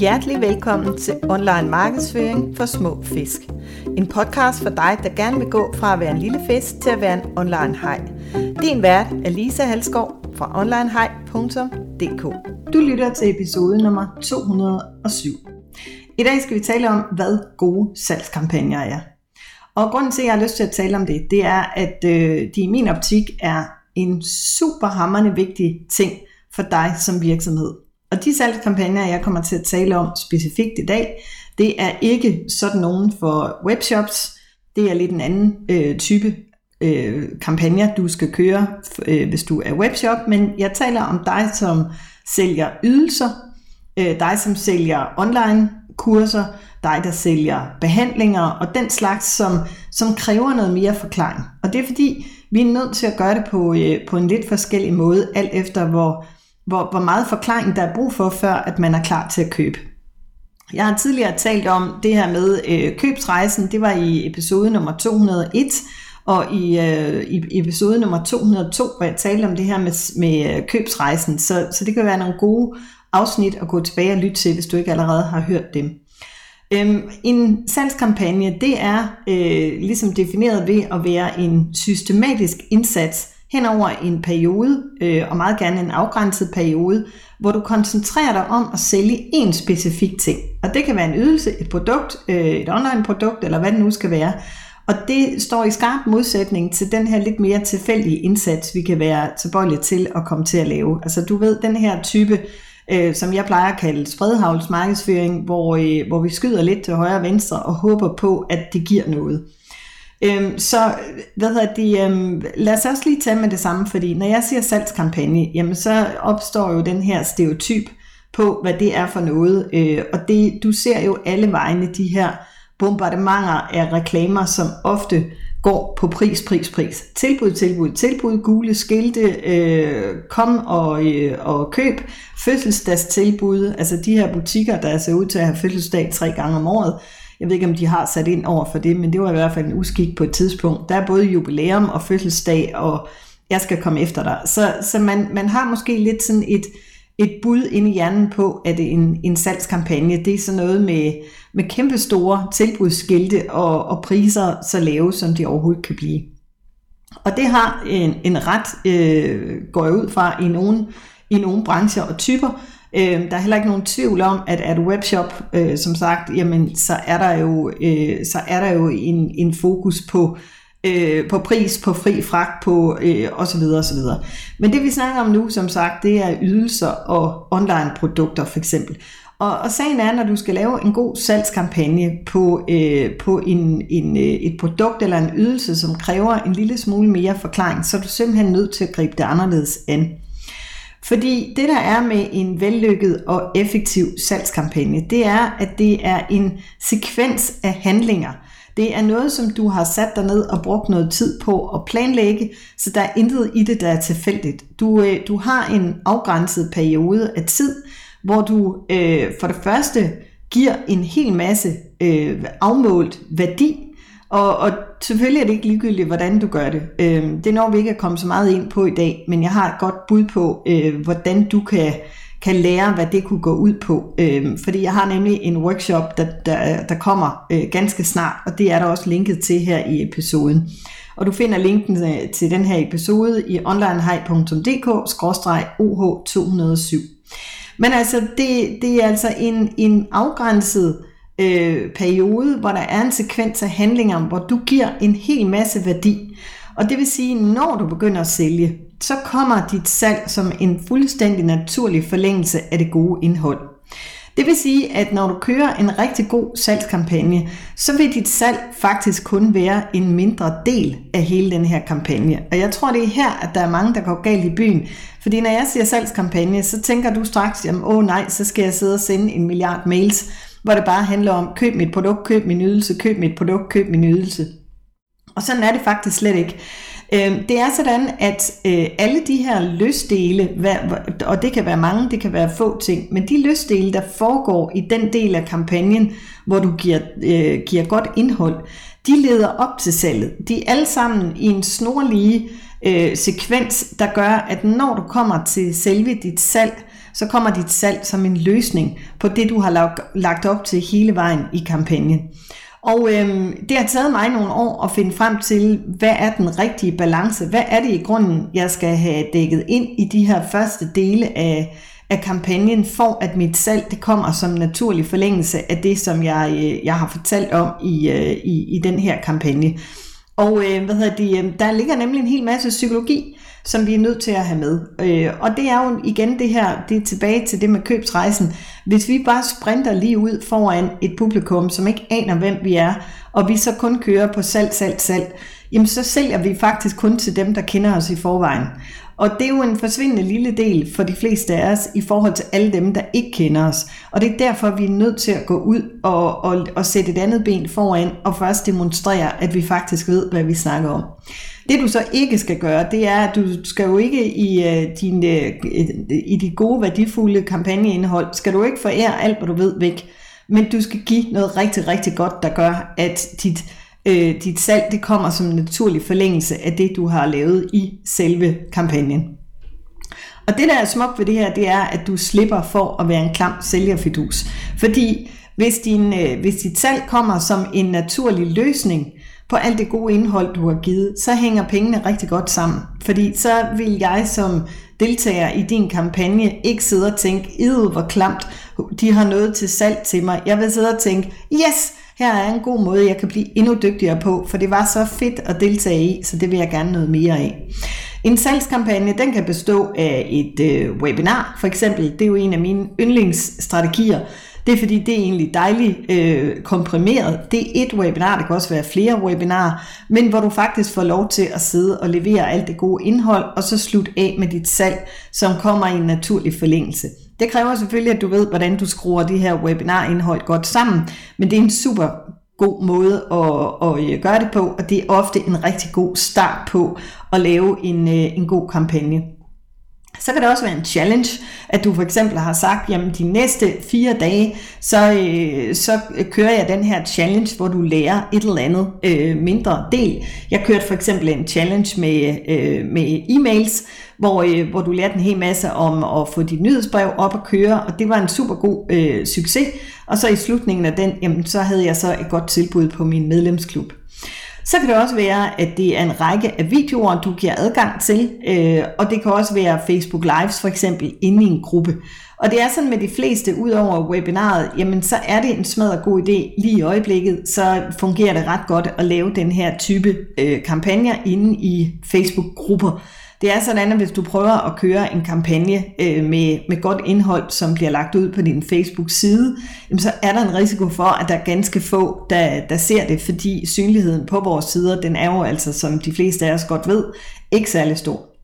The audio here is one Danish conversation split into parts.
Hjertelig velkommen til Online Markedsføring for Små Fisk. En podcast for dig, der gerne vil gå fra at være en lille fisk til at være en online hej. Din vært er Lisa Halskov fra onlinehej.dk. Du lytter til episode nummer 207. I dag skal vi tale om, hvad gode salgskampagner er. Og grunden til, at jeg har lyst til at tale om det, det er, at øh, de i min optik er en super hammerende vigtig ting for dig som virksomhed. Og de salgskampagner, jeg kommer til at tale om specifikt i dag, det er ikke sådan nogen for webshops. Det er lidt en anden øh, type øh, kampagner, du skal køre, øh, hvis du er webshop. Men jeg taler om dig, som sælger ydelser, øh, dig, som sælger online kurser, dig, der sælger behandlinger og den slags, som, som kræver noget mere forklaring. Og det er fordi, vi er nødt til at gøre det på, øh, på en lidt forskellig måde, alt efter hvor hvor, hvor meget forklaring der er brug for, før at man er klar til at købe. Jeg har tidligere talt om det her med øh, købsrejsen, det var i episode nummer 201, og i, øh, i episode nummer 202, hvor jeg talte om det her med, med øh, købsrejsen, så, så det kan være nogle gode afsnit at gå tilbage og lytte til, hvis du ikke allerede har hørt dem. Øhm, en salgskampagne, det er øh, ligesom defineret ved at være en systematisk indsats, hen over en periode, øh, og meget gerne en afgrænset periode, hvor du koncentrerer dig om at sælge en specifik ting. Og det kan være en ydelse, et produkt, øh, et online produkt, eller hvad det nu skal være. Og det står i skarp modsætning til den her lidt mere tilfældige indsats, vi kan være tilbøjelige til at komme til at lave. Altså du ved, den her type, øh, som jeg plejer at kalde spredhavls markedsføring, hvor, øh, hvor vi skyder lidt til højre og venstre og håber på, at det giver noget. Øhm, så hvad hedder det, øhm, lad os også lige tage med det samme, fordi når jeg siger salgskampagne, jamen så opstår jo den her stereotyp på, hvad det er for noget. Øh, og det, du ser jo alle vegne de her bombardementer af reklamer, som ofte går på pris, pris, pris. Tilbud, tilbud, tilbud, gule skilte, øh, kom og, øh, og køb, fødselsdagstilbud, altså de her butikker, der ser ud til at have fødselsdag tre gange om året, jeg ved ikke, om de har sat ind over for det, men det var i hvert fald en uskik på et tidspunkt. Der er både jubilæum og fødselsdag, og jeg skal komme efter dig. Så, så man, man har måske lidt sådan et, et bud inde i hjernen på, at en, en salgskampagne, det er sådan noget med, med kæmpe store tilbudsskilte og, og priser så lave, som de overhovedet kan blive. Og det har en, en ret, øh, går jeg ud fra, i nogle, i nogle brancher og typer, Øh, der er heller ikke nogen tvivl om, at at webshop, øh, som sagt, jamen, så er der jo, øh, så er der jo en, en fokus på, øh, på pris, på fri fragt, på øh, osv. osv. Men det vi snakker om nu, som sagt, det er ydelser og online produkter for eksempel. Og, og sagen er, når du skal lave en god salgskampagne på, øh, på en, en, øh, et produkt eller en ydelse, som kræver en lille smule mere forklaring, så er du simpelthen nødt til at gribe det anderledes an. Fordi det der er med en vellykket og effektiv salgskampagne, det er, at det er en sekvens af handlinger. Det er noget, som du har sat dig ned og brugt noget tid på at planlægge, så der er intet i det, der er tilfældigt. Du, øh, du har en afgrænset periode af tid, hvor du øh, for det første giver en hel masse øh, afmålt værdi og, og selvfølgelig er det ikke ligegyldigt, hvordan du gør det. Øh, det når vi ikke at komme så meget ind på i dag, men jeg har et godt bud på, øh, hvordan du kan, kan lære, hvad det kunne gå ud på. Øh, fordi jeg har nemlig en workshop, der, der, der kommer øh, ganske snart, og det er der også linket til her i episoden. Og du finder linken øh, til den her episode i onlinehej.dk-oh207. Men altså, det, det er altså en, en afgrænset øh, periode, hvor der er en sekvens af handlinger, hvor du giver en hel masse værdi. Og det vil sige, når du begynder at sælge, så kommer dit salg som en fuldstændig naturlig forlængelse af det gode indhold. Det vil sige, at når du kører en rigtig god salgskampagne, så vil dit salg faktisk kun være en mindre del af hele den her kampagne. Og jeg tror, det er her, at der er mange, der går galt i byen. Fordi når jeg siger salgskampagne, så tænker du straks, jamen åh nej, så skal jeg sidde og sende en milliard mails, hvor det bare handler om, køb mit produkt, køb min ydelse, køb mit produkt, køb min ydelse. Og sådan er det faktisk slet ikke. Øhm, det er sådan, at øh, alle de her løsdele, og det kan være mange, det kan være få ting, men de løsdele, der foregår i den del af kampagnen, hvor du giver, øh, giver godt indhold, de leder op til salget. De er alle sammen i en snorlige øh, sekvens, der gør, at når du kommer til selve dit salg, så kommer dit salg som en løsning på det, du har lagt op til hele vejen i kampagnen. Og øhm, det har taget mig nogle år at finde frem til, hvad er den rigtige balance? Hvad er det i grunden, jeg skal have dækket ind i de her første dele af, af kampagnen, for at mit salg det kommer som naturlig forlængelse af det, som jeg, øh, jeg har fortalt om i, øh, i, i den her kampagne. Og øh, hvad hedder det, øh, der ligger nemlig en hel masse psykologi som vi er nødt til at have med. Øh, og det er jo igen det her, det er tilbage til det med købsrejsen. Hvis vi bare sprinter lige ud foran et publikum, som ikke aner, hvem vi er, og vi så kun kører på salg, salg, salg, jamen så sælger vi faktisk kun til dem, der kender os i forvejen. Og det er jo en forsvindende lille del for de fleste af os i forhold til alle dem, der ikke kender os. Og det er derfor, vi er nødt til at gå ud og, og, og sætte et andet ben foran og først demonstrere, at vi faktisk ved, hvad vi snakker om. Det du så ikke skal gøre, det er, at du skal jo ikke i, uh, din, uh, i de gode, værdifulde kampagneindhold, skal du ikke forære alt, hvad du ved væk. Men du skal give noget rigtig, rigtig godt, der gør, at dit, øh, dit salg det kommer som en naturlig forlængelse af det, du har lavet i selve kampagnen. Og det, der er smukt ved det her, det er, at du slipper for at være en klam sælgerfidus. Fordi hvis, din, øh, hvis dit salg kommer som en naturlig løsning på alt det gode indhold, du har givet, så hænger pengene rigtig godt sammen. Fordi så vil jeg som deltager i din kampagne ikke sidde og tænke, id hvor klamt, de har noget til salg til mig. Jeg vil sidde og tænke, yes, her er en god måde, jeg kan blive endnu dygtigere på, for det var så fedt at deltage i, så det vil jeg gerne noget mere af. En salgskampagne, den kan bestå af et øh, webinar, for eksempel. Det er jo en af mine yndlingsstrategier, det er fordi, det er egentlig dejligt øh, komprimeret. Det er et webinar, det kan også være flere webinarer, men hvor du faktisk får lov til at sidde og levere alt det gode indhold, og så slutte af med dit salg, som kommer i en naturlig forlængelse. Det kræver selvfølgelig, at du ved, hvordan du skruer det her webinarindhold godt sammen, men det er en super god måde at, at øh, gøre det på, og det er ofte en rigtig god start på at lave en, øh, en god kampagne. Så kan det også være en challenge, at du for eksempel har sagt, jamen de næste fire dage, så, øh, så kører jeg den her challenge, hvor du lærer et eller andet øh, mindre del. Jeg kørte for eksempel en challenge med, øh, med e-mails, hvor, øh, hvor du lærte en hel masse om at få dit nyhedsbrev op at køre, og det var en super god øh, succes. Og så i slutningen af den, jamen, så havde jeg så et godt tilbud på min medlemsklub. Så kan det også være, at det er en række af videoer, du giver adgang til, øh, og det kan også være Facebook Lives for eksempel inde i en gruppe. Og det er sådan med de fleste, ud over webinaret, jamen så er det en smadret god idé lige i øjeblikket, så fungerer det ret godt at lave den her type øh, kampagner inde i Facebook-grupper. Det er sådan, at hvis du prøver at køre en kampagne øh, med, med godt indhold, som bliver lagt ud på din Facebook-side, jamen, så er der en risiko for, at der er ganske få, der, der ser det, fordi synligheden på vores sider, den er jo altså, som de fleste af os godt ved, ikke særlig stor.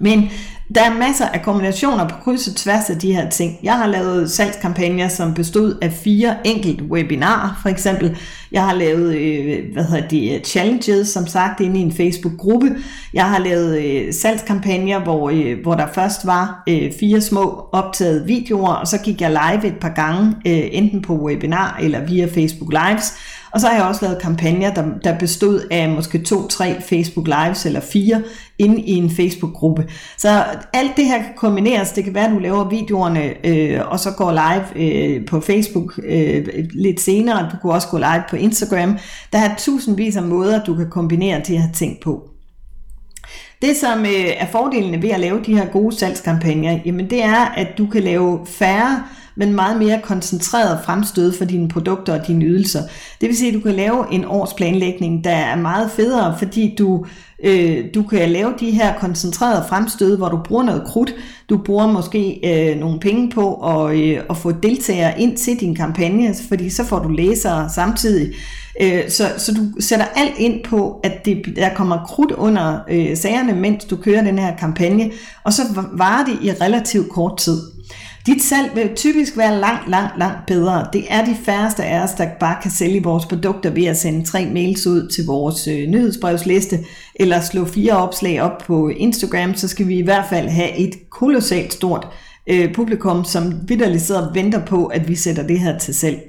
Men der er masser af kombinationer på kryds og tværs af de her ting. Jeg har lavet salgskampagner, som bestod af fire enkelt webinarer, for eksempel. Jeg har lavet, øh, hvad hedder det, øh, challenges, som sagt, inde i en Facebook-gruppe. Jeg har lavet øh, salgskampagner, hvor, øh, hvor der først var øh, fire små optagede videoer, og så gik jeg live et par gange, øh, enten på webinar eller via Facebook Lives, og så har jeg også lavet kampagner, der, der bestod af måske to, tre Facebook Lives eller fire inde i en Facebook-gruppe. Så alt det her kan kombineres. Det kan være, at du laver videoerne øh, og så går live øh, på Facebook øh, lidt senere. Du kan også gå live på Instagram. Der er tusindvis af måder, du kan kombinere de her ting på. Det, som øh, er fordelene ved at lave de her gode salgskampagner, jamen det er, at du kan lave færre men meget mere koncentreret fremstød for dine produkter og dine ydelser. Det vil sige, at du kan lave en årsplanlægning, der er meget federe, fordi du Øh, du kan lave de her koncentrerede fremstød, hvor du bruger noget krudt. Du bruger måske øh, nogle penge på at, øh, at få deltagere ind til din kampagne, fordi så får du læsere samtidig. Øh, så, så du sætter alt ind på, at det, der kommer krudt under øh, sagerne, mens du kører den her kampagne, og så varer det i relativt kort tid. Dit salg vil typisk være langt, langt, langt bedre. Det er de færreste af os, der bare kan sælge vores produkter ved at sende tre mails ud til vores øh, nyhedsbrevsliste, eller slå fire opslag op på Instagram, så skal vi i hvert fald have et kolossalt stort øh, publikum, som vidderligt sidder og venter på, at vi sætter det her til salg.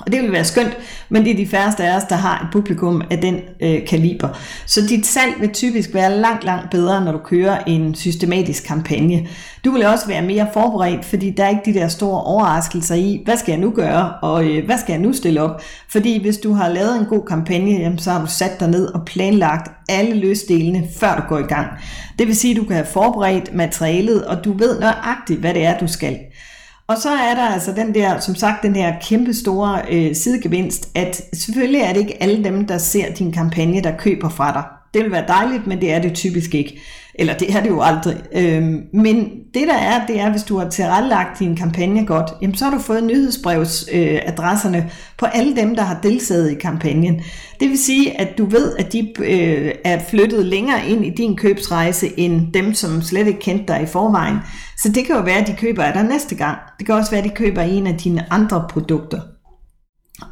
Og det vil være skønt, men det er de færreste af os, der har et publikum af den øh, kaliber. Så dit salg vil typisk være langt, langt bedre, når du kører en systematisk kampagne. Du vil også være mere forberedt, fordi der er ikke de der store overraskelser i, hvad skal jeg nu gøre, og øh, hvad skal jeg nu stille op? Fordi hvis du har lavet en god kampagne, jamen, så har du sat dig ned og planlagt alle løsdelene, før du går i gang. Det vil sige, at du kan have forberedt materialet, og du ved nøjagtigt, hvad det er, du skal. Og så er der altså den der, som sagt, den der kæmpe store øh, sidegevinst, at selvfølgelig er det ikke alle dem, der ser din kampagne, der køber fra dig. Det vil være dejligt, men det er det typisk ikke. Eller det er det jo aldrig. Øhm, men det der er, det er, hvis du har tilrettelagt din kampagne godt, jamen så har du fået nyhedsbrevsadresserne øh, på alle dem, der har deltaget i kampagnen. Det vil sige, at du ved, at de øh, er flyttet længere ind i din købsrejse, end dem, som slet ikke kendte dig i forvejen. Så det kan jo være, at de køber af dig næste gang. Det kan også være, at de køber en af dine andre produkter.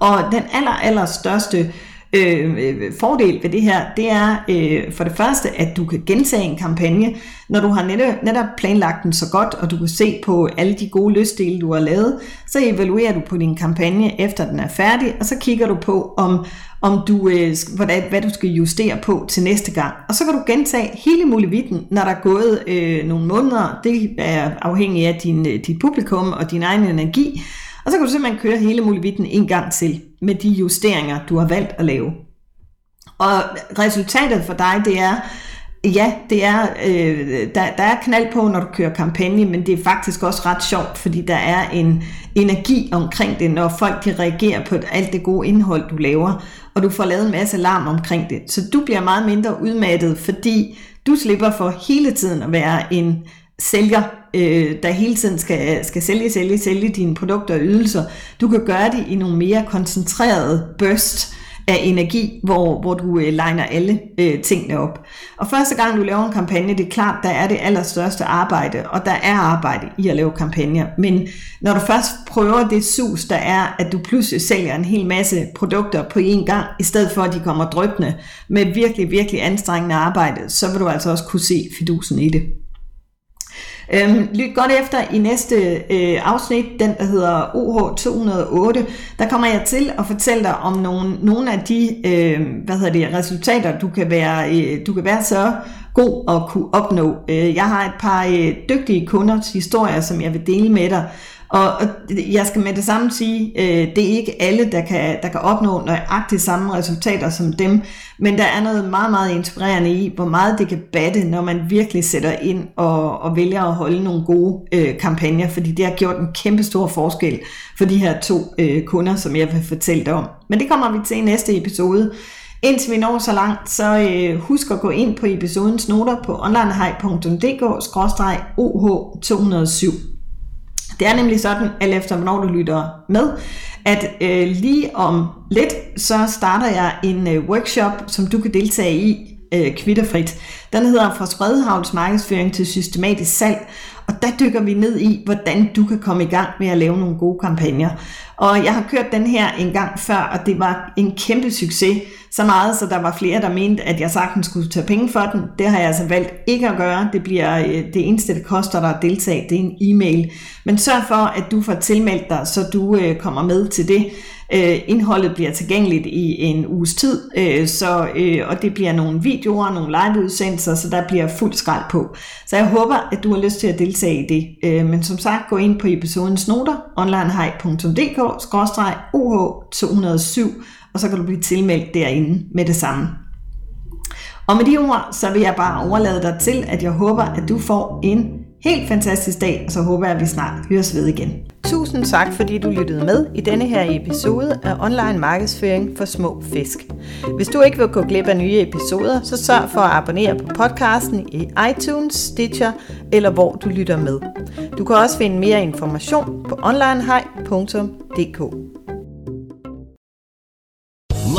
Og den aller, aller største Øh, øh, fordel ved det her, det er øh, for det første, at du kan gentage en kampagne, når du har netop, netop planlagt den så godt, og du kan se på alle de gode løsdele, du har lavet, så evaluerer du på din kampagne, efter den er færdig, og så kigger du på, om, om du, øh, hvordan, hvad du skal justere på til næste gang. Og så kan du gentage hele muligheden, når der er gået øh, nogle måneder. Det er afhængigt af din, øh, dit publikum og din egen energi. Og så kan du simpelthen køre hele muligheden en gang til med de justeringer, du har valgt at lave. Og resultatet for dig, det er, ja, det er, øh, der, der er knald på, når du kører kampagne, men det er faktisk også ret sjovt, fordi der er en energi omkring det, når folk de reagerer på alt det gode indhold, du laver, og du får lavet en masse larm omkring det. Så du bliver meget mindre udmattet, fordi du slipper for hele tiden at være en sælger, øh, der hele tiden skal, skal sælge, sælge, sælge dine produkter og ydelser. Du kan gøre det i nogle mere koncentrerede burst af energi, hvor, hvor du øh, legner alle øh, tingene op. Og første gang du laver en kampagne, det er klart, der er det allerstørste arbejde, og der er arbejde i at lave kampagner. Men når du først prøver det sus, der er, at du pludselig sælger en hel masse produkter på én gang, i stedet for at de kommer drøbende med virkelig, virkelig anstrengende arbejde, så vil du altså også kunne se fidusen i det. Øhm, lyt godt efter i næste øh, afsnit, den der hedder OH208. Der kommer jeg til at fortælle dig om nogle, nogle af de øh, hvad hedder det, resultater, du kan, være, øh, du kan være så god at kunne opnå. Øh, jeg har et par øh, dygtige kunders historier, som jeg vil dele med dig, og, og jeg skal med det samme sige, øh, det er ikke alle, der kan, der kan opnå nøjagtigt samme resultater som dem, men der er noget meget, meget inspirerende i, hvor meget det kan batte, når man virkelig sætter ind og, og vælger at holde nogle gode øh, kampagner, fordi det har gjort en kæmpe stor forskel for de her to øh, kunder, som jeg vil fortælle dig om. Men det kommer vi til i næste episode. Indtil vi når så langt, så øh, husk at gå ind på episodens noter på onlinehej.dk-oh207. Det er nemlig sådan, alt efter hvornår du lytter med, at øh, lige om lidt, så starter jeg en øh, workshop, som du kan deltage i øh, kvitterfrit. Den hedder Fra spredhavns markedsføring til systematisk salg, og der dykker vi ned i, hvordan du kan komme i gang med at lave nogle gode kampagner. Og jeg har kørt den her en gang før, og det var en kæmpe succes. Så meget, så der var flere, der mente, at jeg sagtens skulle tage penge for den. Det har jeg altså valgt ikke at gøre. Det bliver øh, det eneste, det koster dig at deltage, det er en e-mail. Men sørg for, at du får tilmeldt dig, så du øh, kommer med til det. Øh, indholdet bliver tilgængeligt i en uges tid, øh, så, øh, og det bliver nogle videoer, nogle liveudsendelser, så der bliver fuld skrald på. Så jeg håber, at du har lyst til at deltage i det. Øh, men som sagt, gå ind på episodens noter, onlinehej.dk-oh207, og så kan du blive tilmeldt derinde med det samme. Og med de ord, så vil jeg bare overlade dig til, at jeg håber, at du får en helt fantastisk dag, og så håber jeg, at vi snart høres ved igen. Tusind tak, fordi du lyttede med i denne her episode af Online Markedsføring for Små Fisk. Hvis du ikke vil gå glip af nye episoder, så sørg for at abonnere på podcasten i iTunes, Stitcher eller hvor du lytter med. Du kan også finde mere information på onlinehej.dk.